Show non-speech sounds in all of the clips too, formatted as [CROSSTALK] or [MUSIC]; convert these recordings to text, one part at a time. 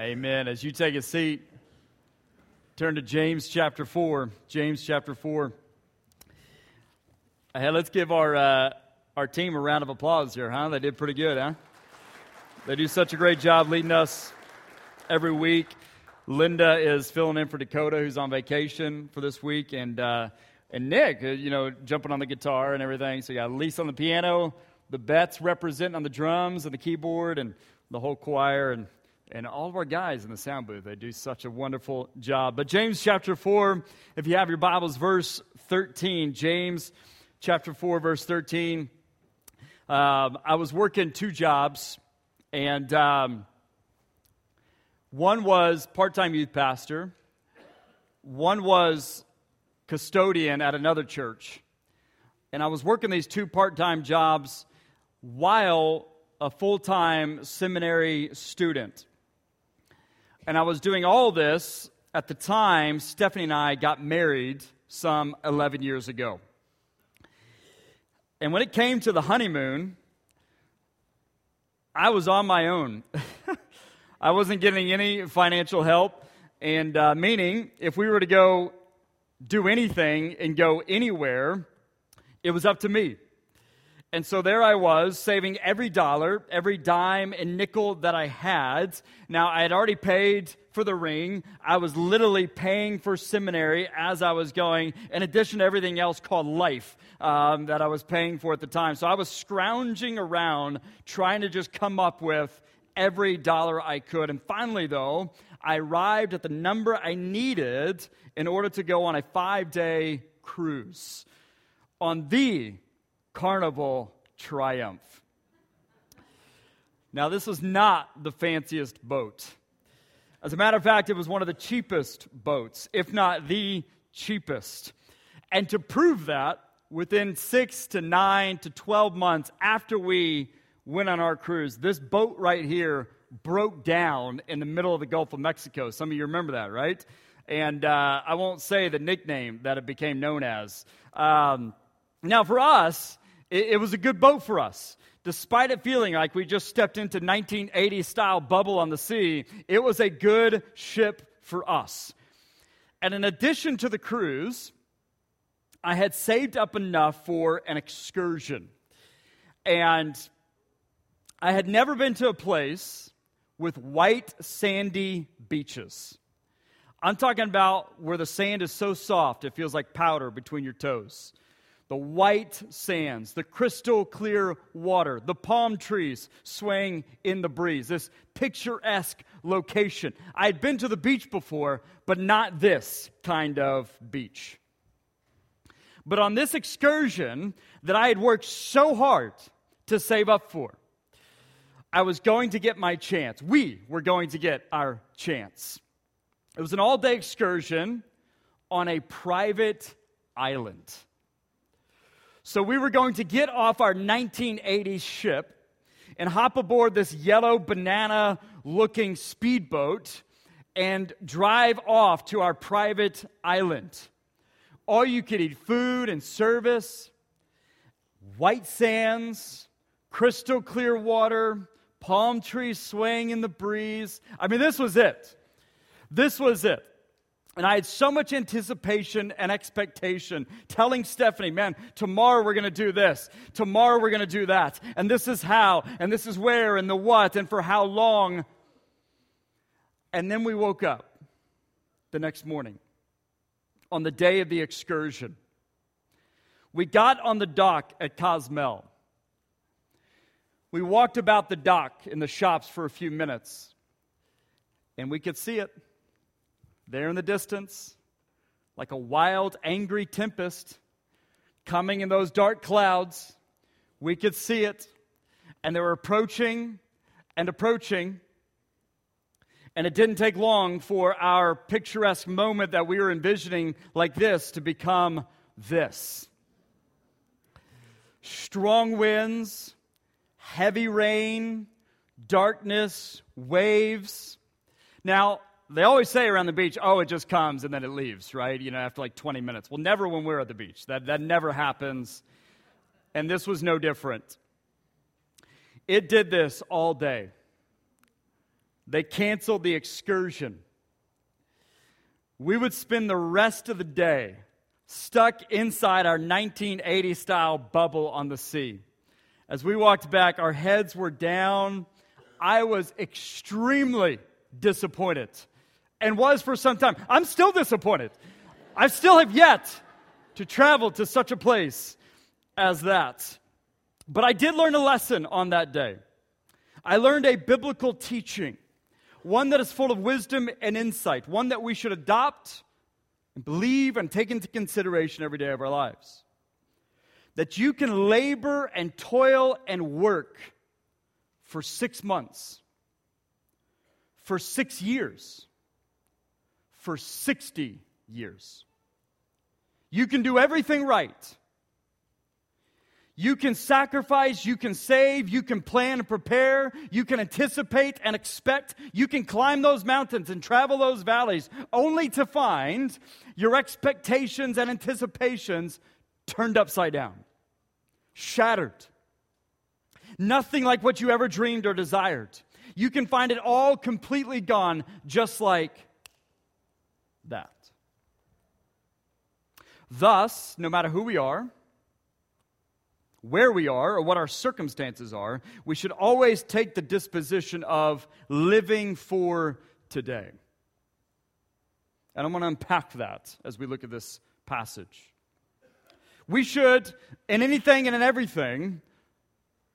Amen. As you take a seat, turn to James chapter 4. James chapter 4. Hey, let's give our, uh, our team a round of applause here, huh? They did pretty good, huh? They do such a great job leading us every week. Linda is filling in for Dakota, who's on vacation for this week, and, uh, and Nick, uh, you know, jumping on the guitar and everything. So you got Lisa on the piano, the Bets representing on the drums and the keyboard, and the whole choir, and and all of our guys in the sound booth. They do such a wonderful job. But James chapter 4, if you have your Bibles, verse 13. James chapter 4, verse 13. Um, I was working two jobs, and um, one was part time youth pastor, one was custodian at another church. And I was working these two part time jobs while a full time seminary student. And I was doing all this at the time Stephanie and I got married some 11 years ago. And when it came to the honeymoon, I was on my own. [LAUGHS] I wasn't getting any financial help. And uh, meaning, if we were to go do anything and go anywhere, it was up to me. And so there I was, saving every dollar, every dime and nickel that I had. Now, I had already paid for the ring. I was literally paying for seminary as I was going, in addition to everything else called life um, that I was paying for at the time. So I was scrounging around trying to just come up with every dollar I could. And finally, though, I arrived at the number I needed in order to go on a five day cruise on the Carnival Triumph. Now, this was not the fanciest boat. As a matter of fact, it was one of the cheapest boats, if not the cheapest. And to prove that, within six to nine to 12 months after we went on our cruise, this boat right here broke down in the middle of the Gulf of Mexico. Some of you remember that, right? And uh, I won't say the nickname that it became known as. Um, now, for us, it, it was a good boat for us. Despite it feeling like we just stepped into 1980 style bubble on the sea, it was a good ship for us. And in addition to the cruise, I had saved up enough for an excursion. And I had never been to a place with white, sandy beaches. I'm talking about where the sand is so soft it feels like powder between your toes the white sands, the crystal clear water, the palm trees swaying in the breeze, this picturesque location. I had been to the beach before, but not this kind of beach. But on this excursion that I had worked so hard to save up for, I was going to get my chance. We were going to get our chance. It was an all day excursion on a private island. So we were going to get off our 1980s ship and hop aboard this yellow banana looking speedboat and drive off to our private island. All you could eat food and service, white sands, crystal clear water, palm trees swaying in the breeze. I mean, this was it. This was it. And I had so much anticipation and expectation, telling Stephanie, man, tomorrow we're going to do this. Tomorrow we're going to do that. And this is how, and this is where, and the what, and for how long. And then we woke up the next morning on the day of the excursion. We got on the dock at Cozumel. We walked about the dock in the shops for a few minutes, and we could see it there in the distance, like a wild, angry tempest coming in those dark clouds. We could see it, and they were approaching and approaching. And it didn't take long for our picturesque moment that we were envisioning like this to become this strong winds, heavy rain, darkness, waves. Now, they always say around the beach, oh, it just comes and then it leaves, right? You know, after like 20 minutes. Well, never when we're at the beach. That, that never happens. And this was no different. It did this all day. they canceled the excursion. We would spend the rest of the day stuck inside our 1980 style bubble on the sea. As we walked back, our heads were down. I was extremely disappointed and was for some time. I'm still disappointed. I still have yet to travel to such a place as that. But I did learn a lesson on that day. I learned a biblical teaching, one that is full of wisdom and insight, one that we should adopt and believe and take into consideration every day of our lives. That you can labor and toil and work for six months, for six years, for 60 years. You can do everything right. You can sacrifice, you can save, you can plan and prepare, you can anticipate and expect, you can climb those mountains and travel those valleys, only to find your expectations and anticipations turned upside down, shattered. Nothing like what you ever dreamed or desired. You can find it all completely gone, just like that. Thus, no matter who we are, where we are, or what our circumstances are, we should always take the disposition of living for today. And I'm going to unpack that as we look at this passage. We should, in anything and in everything,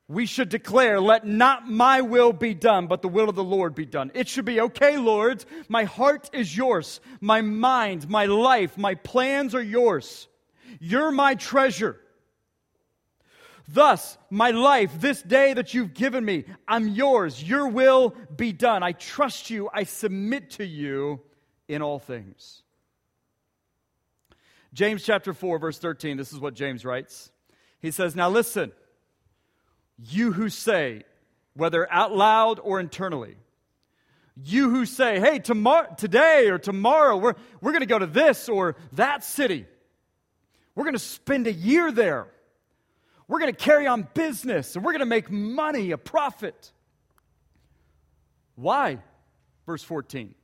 we should declare, Let not my will be done, but the will of the Lord be done. It should be, okay, Lord, my heart is yours. My mind, my life, my plans are yours. You're my treasure. Thus, my life, this day that you've given me, I'm yours. Your will be done. I trust you. I submit to you in all things. James chapter 4, verse 13, this is what James writes. He says, Now listen. You who say, whether out loud or internally, you who say, hey, tomorrow, today or tomorrow, we're, we're going to go to this or that city. We're going to spend a year there. We're going to carry on business and we're going to make money, a profit. Why? Verse 14.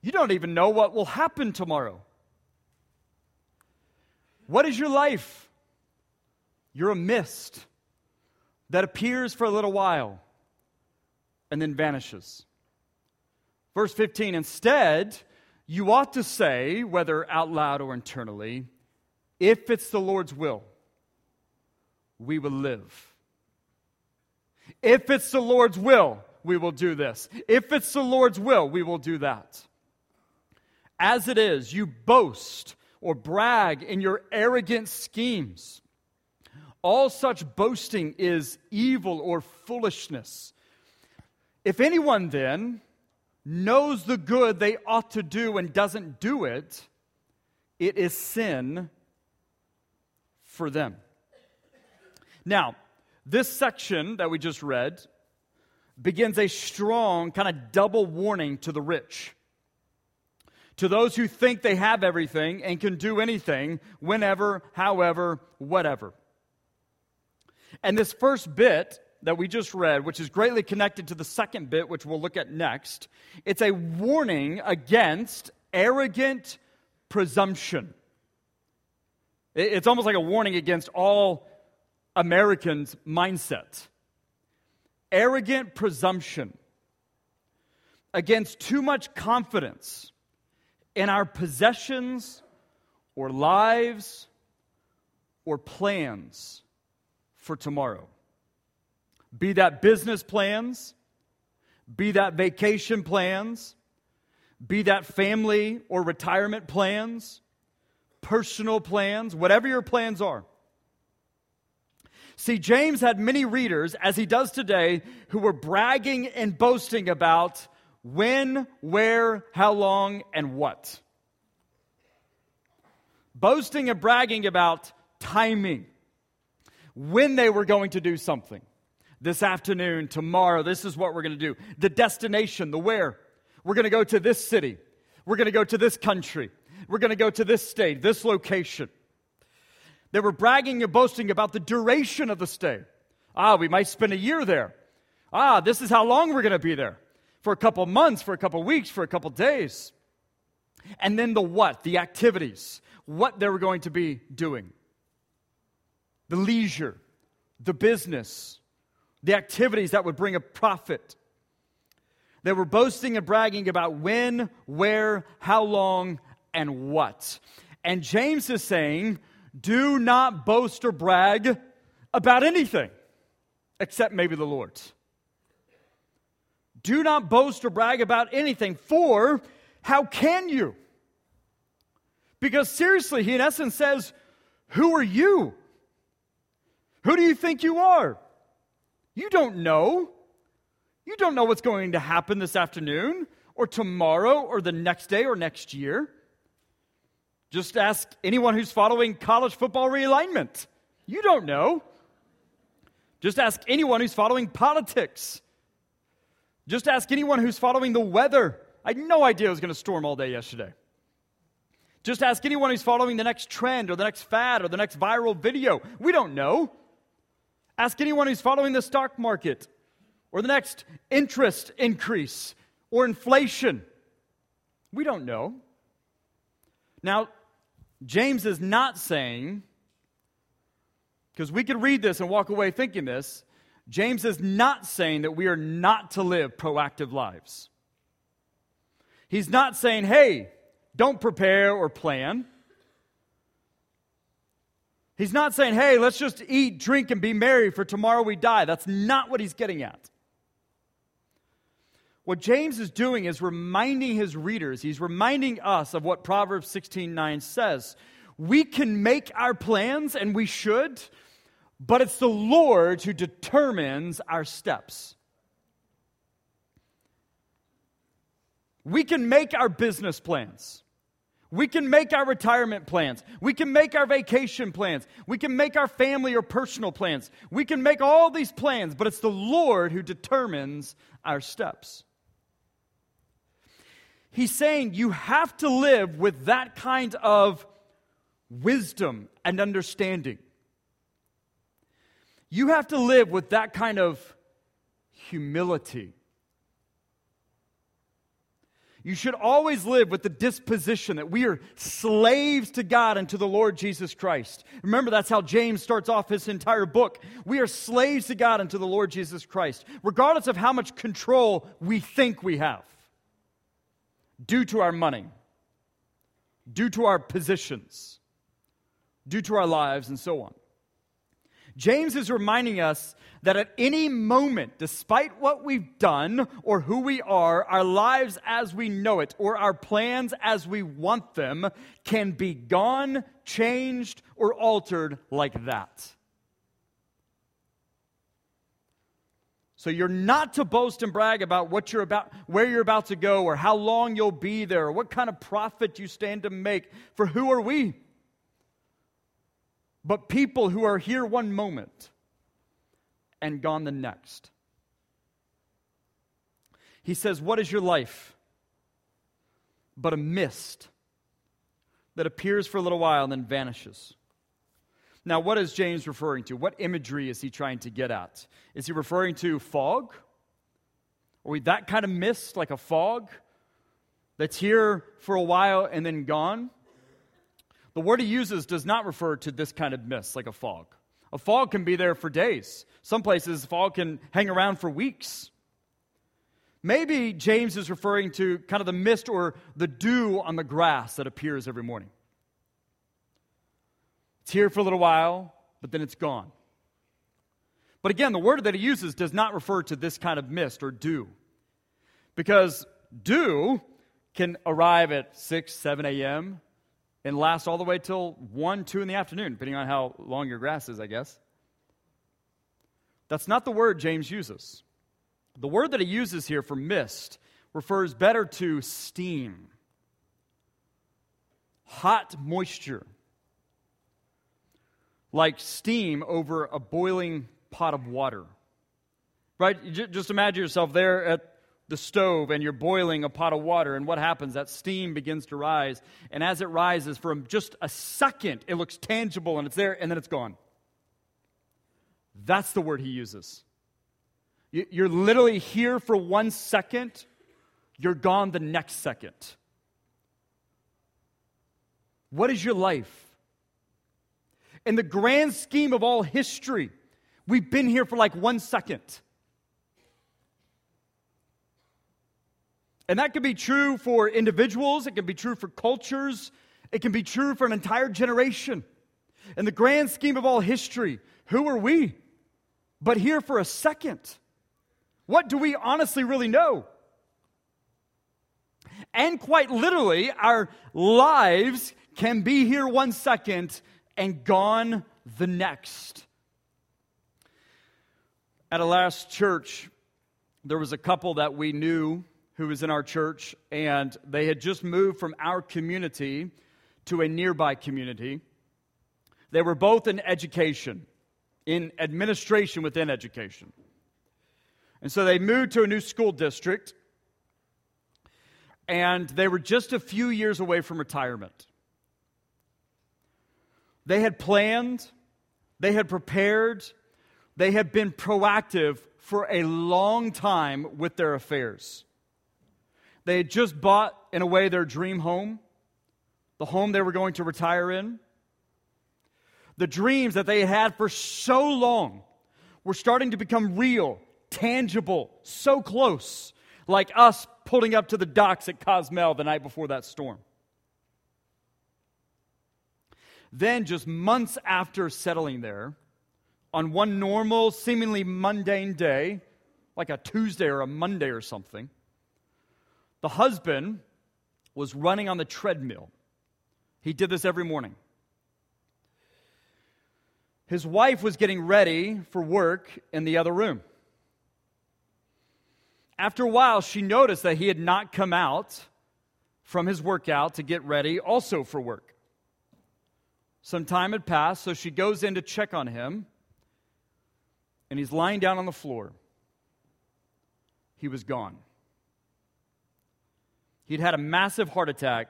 You don't even know what will happen tomorrow. What is your life? You're a mist that appears for a little while and then vanishes. Verse 15 Instead, you ought to say, whether out loud or internally, if it's the Lord's will, we will live. If it's the Lord's will, we will do this. If it's the Lord's will, we will do that. As it is, you boast or brag in your arrogant schemes. All such boasting is evil or foolishness. If anyone then knows the good they ought to do and doesn't do it, it is sin for them. Now, this section that we just read begins a strong, kind of double warning to the rich. To those who think they have everything and can do anything, whenever, however, whatever. And this first bit that we just read, which is greatly connected to the second bit, which we'll look at next, it's a warning against arrogant presumption. It's almost like a warning against all Americans' mindset. Arrogant presumption against too much confidence in our possessions or lives or plans for tomorrow. Be that business plans, be that vacation plans, be that family or retirement plans, personal plans, whatever your plans are. See, James had many readers, as he does today, who were bragging and boasting about when, where, how long, and what. Boasting and bragging about timing, when they were going to do something. This afternoon, tomorrow, this is what we're going to do. The destination, the where. We're going to go to this city. We're going to go to this country. We're going to go to this state, this location. They were bragging and boasting about the duration of the stay. Ah, we might spend a year there. Ah, this is how long we're going to be there. for a couple months, for a couple weeks, for a couple days. And then the what? The activities, what they were going to be doing. The leisure, the business, the activities that would bring a profit. They were boasting and bragging about when, where, how long, and what. And James is saying, do not boast or brag about anything except maybe the Lord's. Do not boast or brag about anything, for how can you? Because seriously, he in essence says, Who are you? Who do you think you are? You don't know. You don't know what's going to happen this afternoon or tomorrow or the next day or next year. Just ask anyone who's following college football realignment. You don't know. Just ask anyone who's following politics. Just ask anyone who's following the weather. I had no idea it was going to storm all day yesterday. Just ask anyone who's following the next trend or the next fad or the next viral video. We don't know. Ask anyone who's following the stock market or the next interest increase or inflation. We don't know. Now, James is not saying, because we could read this and walk away thinking this, James is not saying that we are not to live proactive lives. He's not saying, hey, don't prepare or plan. He's not saying, hey, let's just eat, drink, and be merry for tomorrow we die. That's not what he's getting at. What James is doing is reminding his readers, he's reminding us of what Proverbs 16:9 says. We can make our plans and we should, but it's the Lord who determines our steps. We can make our business plans. We can make our retirement plans. We can make our vacation plans. We can make our family or personal plans. We can make all these plans, but it's the Lord who determines our steps. He's saying you have to live with that kind of wisdom and understanding. You have to live with that kind of humility. You should always live with the disposition that we are slaves to God and to the Lord Jesus Christ. Remember, that's how James starts off his entire book. We are slaves to God and to the Lord Jesus Christ, regardless of how much control we think we have due to our money, due to our positions, due to our lives, and so on. James is reminding us that at any moment, despite what we've done or who we are, our lives as we know it or our plans as we want them can be gone, changed, or altered like that. So you're not to boast and brag about what you're about, where you're about to go, or how long you'll be there, or what kind of profit you stand to make. For who are we? But people who are here one moment and gone the next. He says, What is your life? But a mist that appears for a little while and then vanishes. Now, what is James referring to? What imagery is he trying to get at? Is he referring to fog? Are we that kind of mist, like a fog, that's here for a while and then gone? The word he uses does not refer to this kind of mist, like a fog. A fog can be there for days. Some places, fog can hang around for weeks. Maybe James is referring to kind of the mist or the dew on the grass that appears every morning. It's here for a little while, but then it's gone. But again, the word that he uses does not refer to this kind of mist or dew. Because dew can arrive at 6, 7 a.m. and last all the way till 1, 2 in the afternoon, depending on how long your grass is, I guess. That's not the word James uses. The word that he uses here for mist refers better to steam, hot moisture like steam over a boiling pot of water. Right? Just imagine yourself there at the stove and you're boiling a pot of water, and what happens? That steam begins to rise. And as it rises, for just a second, it looks tangible and it's there, and then it's gone. That's the word he uses. You're literally here for one second, you're gone the next second. What is your life? In the grand scheme of all history, we've been here for like one second. And that could be true for individuals, it can be true for cultures, it can be true for an entire generation. In the grand scheme of all history, who are we? But here for a second. What do we honestly really know? And quite literally, our lives can be here one second and gone the next. At a last church, there was a couple that we knew who was in our church, and they had just moved from our community to a nearby community. They were both in education, in administration within education. And so they moved to a new school district, and they were just a few years away from retirement. They had planned, they had prepared, they had been proactive for a long time with their affairs. They had just bought, in a way, their dream home, the home they were going to retire in. The dreams that they had for so long were starting to become real, tangible, so close, like us pulling up to the docks at Cozumel the night before that storm. Then, just months after settling there, on one normal, seemingly mundane day, like a Tuesday or a Monday or something, the husband was running on the treadmill. He did this every morning. His wife was getting ready for work in the other room. After a while, she noticed that he had not come out from his workout to get ready also for work. Some time had passed, so she goes in to check on him, and he's lying down on the floor. He was gone. He'd had a massive heart attack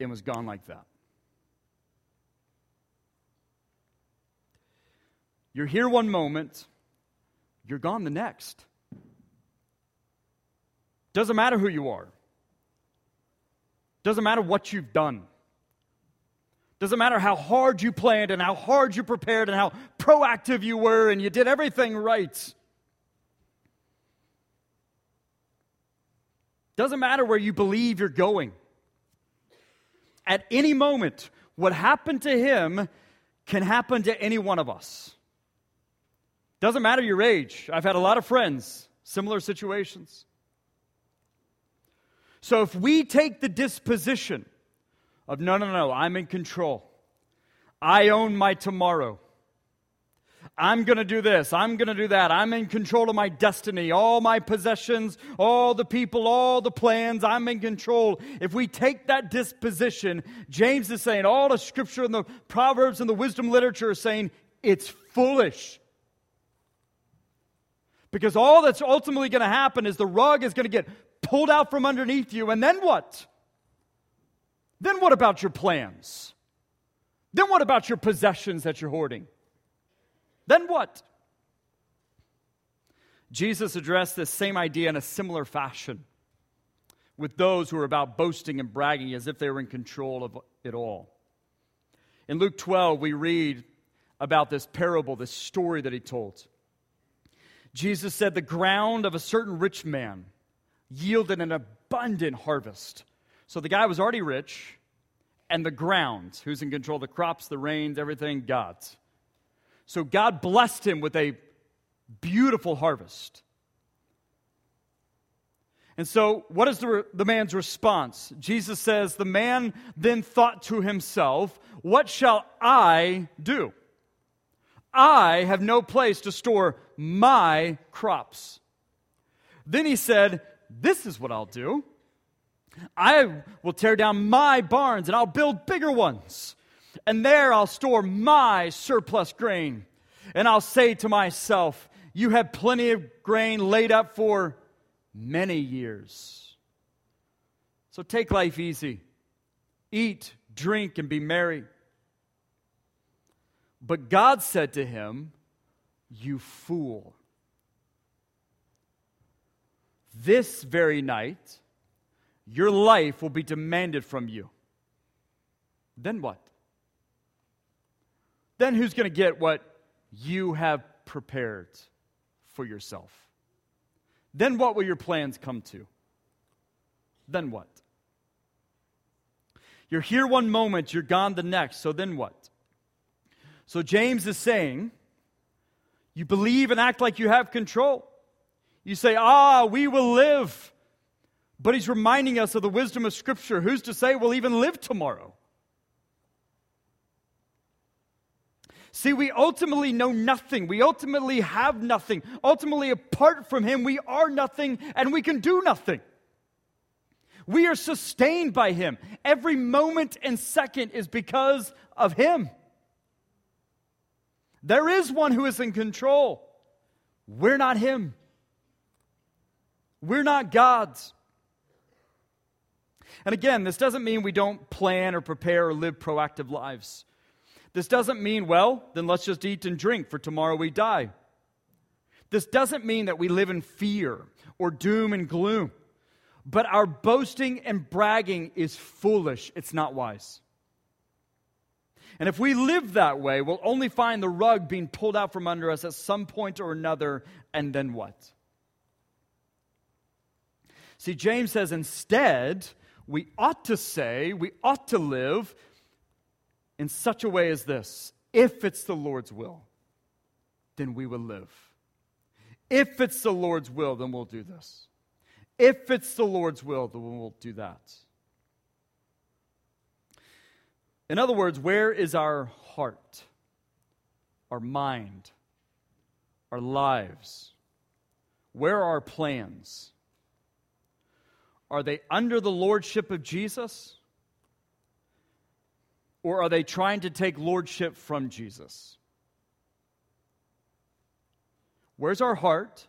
and was gone like that. You're here one moment, you're gone the next. Doesn't matter who you are. Doesn't matter what you've done. Doesn't matter how hard you planned and how hard you prepared and how proactive you were and you did everything right. Doesn't matter where you believe you're going. At any moment, what happened to him can happen to any one of us. Doesn't matter your age. I've had a lot of friends, similar situations. So if we take the disposition of no, no, no, I'm in control, I own my tomorrow, I'm going to do this. I'm going to do that. I'm in control of my destiny, all my possessions, all the people, all the plans. I'm in control. If we take that disposition, James is saying, all the scripture and the Proverbs and the wisdom literature are saying it's foolish. Because all that's ultimately going to happen is the rug is going to get pulled out from underneath you. And then what? Then what about your plans? Then what about your possessions that you're hoarding? Then what? Jesus addressed this same idea in a similar fashion with those who are about boasting and bragging as if they were in control of it all. In Luke 12, we read about this parable, this story that he told. Jesus said, The ground of a certain rich man yielded an abundant harvest. So the guy was already rich, and the ground, who's in control, the crops, the rains, everything, God's. So God blessed him with a beautiful harvest. And so, what is the, the man's response? Jesus says, The man then thought to himself, What shall I do? I have no place to store my crops. Then he said, This is what I'll do. I will tear down my barns and I'll build bigger ones and there I'll store my surplus grain. And I'll say to myself, You have plenty of grain laid up for many years. So take life easy. Eat, drink, and be merry. But God said to him, You fool. this very night, your life will be demanded from you. Then what? Then who's going to get what you have prepared for yourself? Then what will your plans come to? Then what? You're here one moment, you're gone the next, so then what? So James is saying, you believe and act like you have control. You say, ah, we will live. But he's reminding us of the wisdom of Scripture. Who's to say we'll even live tomorrow? See, we ultimately know nothing. We ultimately have nothing. Ultimately, apart from Him, we are nothing and we can do nothing. We are sustained by Him. Every moment and second is because of Him. There is one who is in control. We're not Him. We're not God's. And again, this doesn't mean we don't plan or prepare or live proactive lives. This doesn't mean, well, then let's just eat and drink, for tomorrow we die. This doesn't mean that we live in fear or doom and gloom. But our boasting and bragging is foolish, it's not wise. And if we live that way, we'll only find the rug being pulled out from under us at some point or another, and then what? See, James says instead, we ought to say, we ought to live in such a way as this if it's the Lord's will, then we will live. If it's the Lord's will, then we'll do this. If it's the Lord's will, then we'll do that. In other words, where is our heart, our mind, our lives? Where are our plans? Are they under the lordship of Jesus? Or are they trying to take lordship from Jesus? Where's our heart,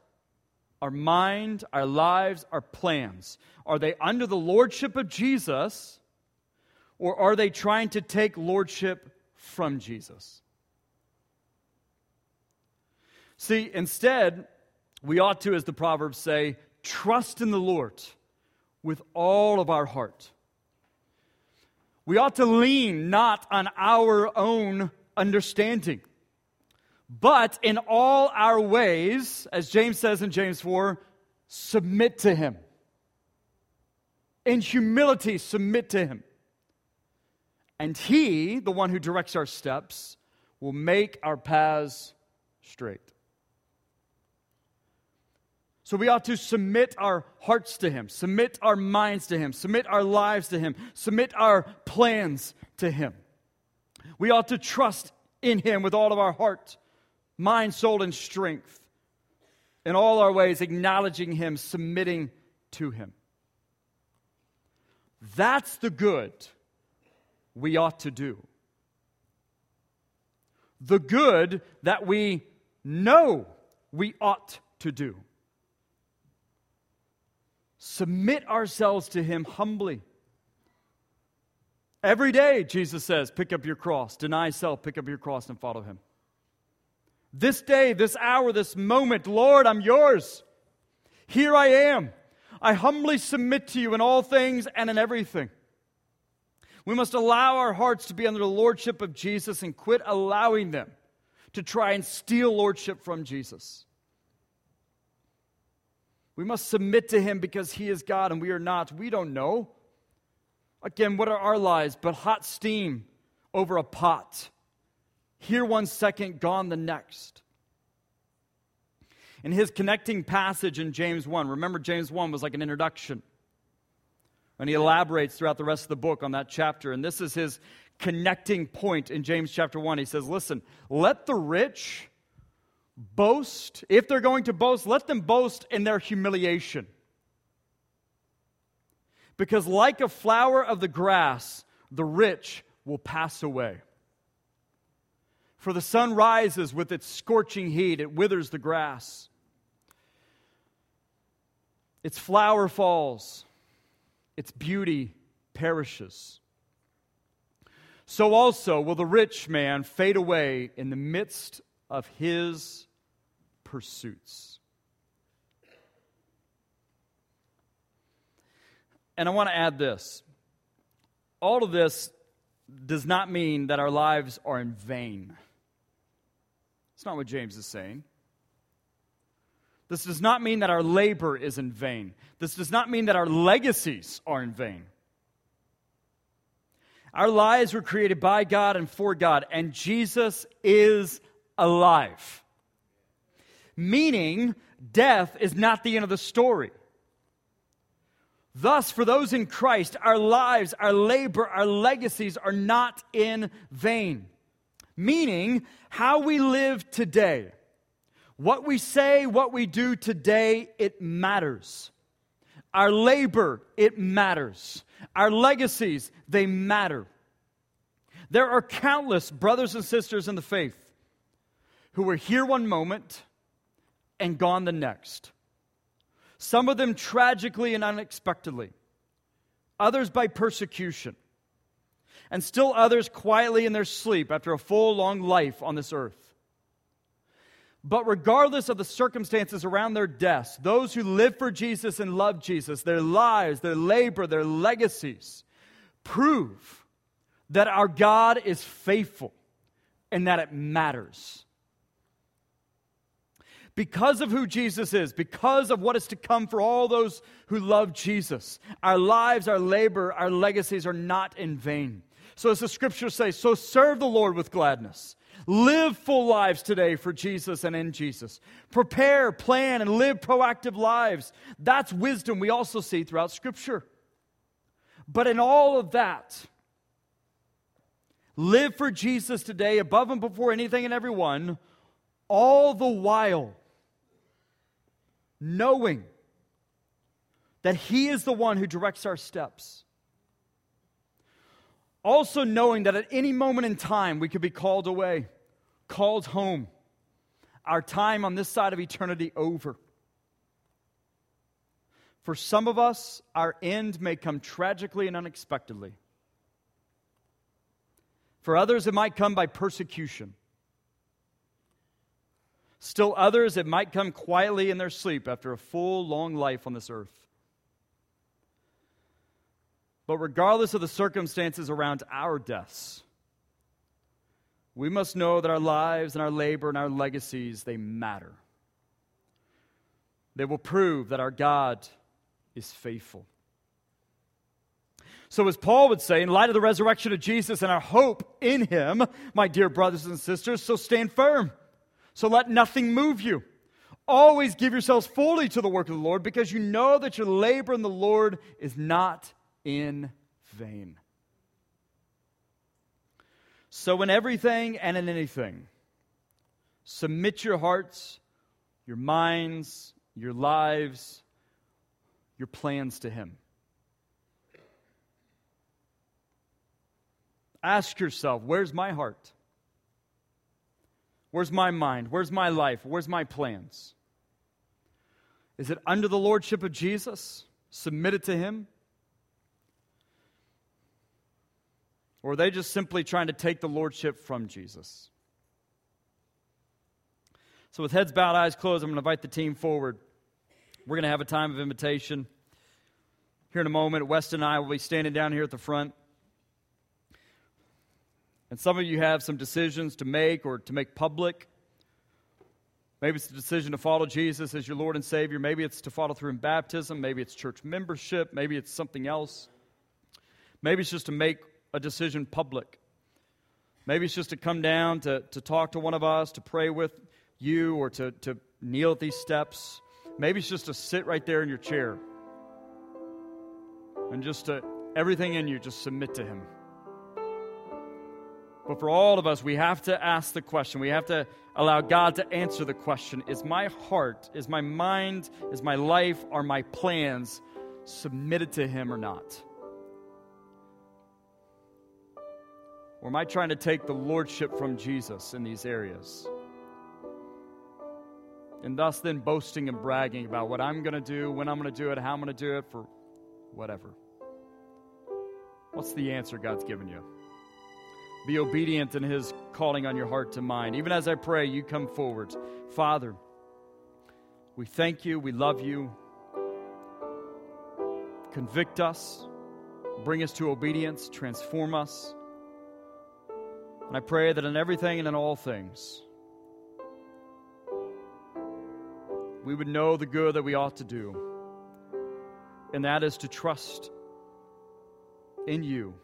our mind, our lives, our plans? Are they under the lordship of Jesus, or are they trying to take lordship from Jesus? See, instead, we ought to, as the Proverbs say, trust in the Lord with all of our heart we ought to lean not on our own understanding, but in all our ways, as James says in James 4, submit to Him. In humility, submit to Him. And He, the one who directs our steps, will make our paths straight. So we ought to submit our hearts to Him, submit our minds to Him, submit our lives to Him, submit our plans to Him. We ought to trust in Him with all of our heart, mind, soul, and strength. In all our ways, acknowledging Him, submitting to Him. That's the good we ought to do. The good that we know we ought to do submit ourselves to Him humbly. Every day, Jesus says, pick up your cross, deny self, pick up your cross, and follow Him. This day, this hour, this moment, Lord, I'm yours. Here I am. I humbly submit to you in all things and in everything. We must allow our hearts to be under the lordship of Jesus and quit allowing them to try and steal lordship from Jesus. We must submit to him because he is God and we are not. We don't know. Again, what are our lives but hot steam over a pot? Here one second, gone the next. In his connecting passage in James 1, remember James 1 was like an introduction. And he elaborates throughout the rest of the book on that chapter. And this is his connecting point in James chapter 1. He says, Listen, let the rich boast, if they're going to boast, let them boast in their humiliation. Because, like a flower of the grass, the rich will pass away. For the sun rises with its scorching heat, it withers the grass. Its flower falls, its beauty perishes. So also will the rich man fade away in the midst of his pursuits. And I want to add this all of this does not mean that our lives are in vain. It's not what James is saying. This does not mean that our labor is in vain. This does not mean that our legacies are in vain. Our lives were created by God and for God, and Jesus is alive. Meaning, death is not the end of the story. Thus, for those in Christ, our lives, our labor, our legacies are not in vain. Meaning, how we live today, what we say, what we do today, it matters. Our labor, it matters. Our legacies, they matter. There are countless brothers and sisters in the faith who were here one moment and gone the next some of them tragically and unexpectedly, others by persecution, and still others quietly in their sleep after a full, long life on this earth. But regardless of the circumstances around their deaths, those who live for Jesus and love Jesus, their lives, their labor, their legacies, prove that our God is faithful and that it matters because of who Jesus is, because of what is to come for all those who love Jesus, our lives, our labor, our legacies are not in vain. So, as the scriptures say, so serve the Lord with gladness. Live full lives today for Jesus and in Jesus. Prepare, plan, and live proactive lives. That's wisdom we also see throughout Scripture. But in all of that, live for Jesus today above and before anything and everyone, all the while knowing that He is the one who directs our steps. Also, knowing that at any moment in time we could be called away, called home, our time on this side of eternity over. For some of us, our end may come tragically and unexpectedly. For others, it might come by persecution. Still others, it might come quietly in their sleep after a full, long life on this earth. But regardless of the circumstances around our deaths, we must know that our lives and our labor and our legacies, they matter. They will prove that our God is faithful. So, as Paul would say, in light of the resurrection of Jesus and our hope in him, my dear brothers and sisters, so stand firm. So let nothing move you. Always give yourselves fully to the work of the Lord because you know that your labor in the Lord is not in vain. So, in everything and in anything, submit your hearts, your minds, your lives, your plans to Him. Ask yourself, where's my heart? Where's my mind? Where's my life? Where's my plans? Is it under the lordship of Jesus? Submitted to Him? Or are they just simply trying to take the lordship from Jesus? So, with heads bowed, eyes closed, I'm going to invite the team forward. We're going to have a time of invitation. Here in a moment, Weston and I will be standing down here at the front. And some of you have some decisions to make or to make public. Maybe it's a decision to follow Jesus as your Lord and Savior. Maybe it's to follow through in baptism. Maybe it's church membership. Maybe it's something else. Maybe it's just to make a decision public. Maybe it's just to come down to, to talk to one of us, to pray with you, or to, to kneel at these steps. Maybe it's just to sit right there in your chair and just to everything in you just submit to Him. But for all of us, we have to ask the question. We have to allow God to answer the question Is my heart, is my mind, is my life, are my plans submitted to Him or not? Or am I trying to take the lordship from Jesus in these areas? And thus, then boasting and bragging about what I'm going to do, when I'm going to do it, how I'm going to do it, for whatever. What's the answer God's given you? Be obedient in His calling on your heart to mind. Even as I pray, you come forward. Father, we thank you. We love you. convict us, bring us to obedience, transform us. And I pray that in everything and in all things, we would know the good that we ought to do, and that is to trust in you,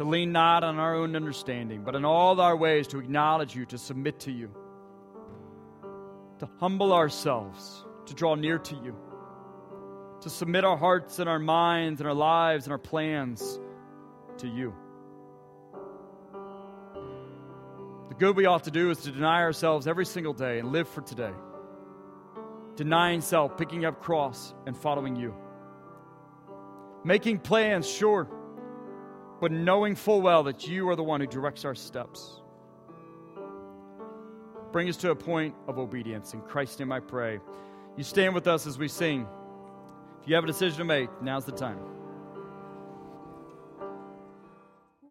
to lean not on our own understanding, but in all our ways to acknowledge you, to submit to you, to humble ourselves, to draw near to you, to submit our hearts and our minds and our lives and our plans to you. The good we ought to do is to deny ourselves every single day and live for today. Denying self, picking up cross, and following you. Making plans, sure, but knowing full well that you are the one who directs our steps. Bring us to a point of obedience. In Christ's name I pray. You stand with us as we sing. If you have a decision to make, now's the time.